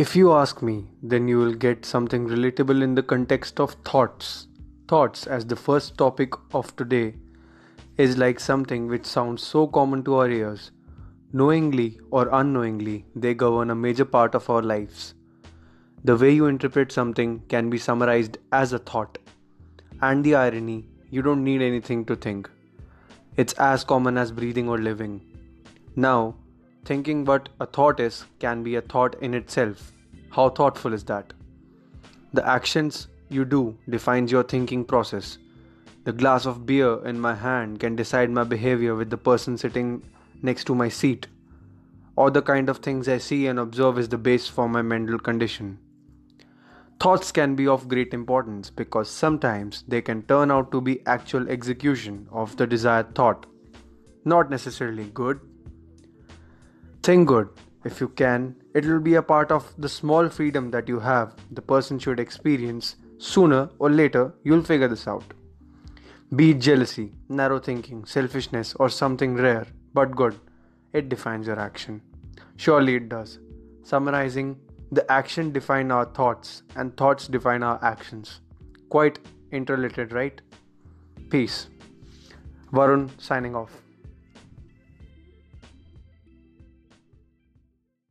If you ask me, then you will get something relatable in the context of thoughts. Thoughts, as the first topic of today, is like something which sounds so common to our ears. Knowingly or unknowingly, they govern a major part of our lives. The way you interpret something can be summarized as a thought. And the irony, you don't need anything to think. It's as common as breathing or living. Now, thinking what a thought is can be a thought in itself. How thoughtful is that? The actions you do defines your thinking process. The glass of beer in my hand can decide my behavior with the person sitting next to my seat. Or the kind of things I see and observe is the base for my mental condition. Thoughts can be of great importance because sometimes they can turn out to be actual execution of the desired thought. Not necessarily good. Think good. If you can, it will be a part of the small freedom that you have, the person should experience. Sooner or later, you'll figure this out. Be it jealousy, narrow thinking, selfishness, or something rare but good, it defines your action. Surely it does. Summarizing, the action define our thoughts and thoughts define our actions. Quite interrelated, right? Peace. Varun signing off.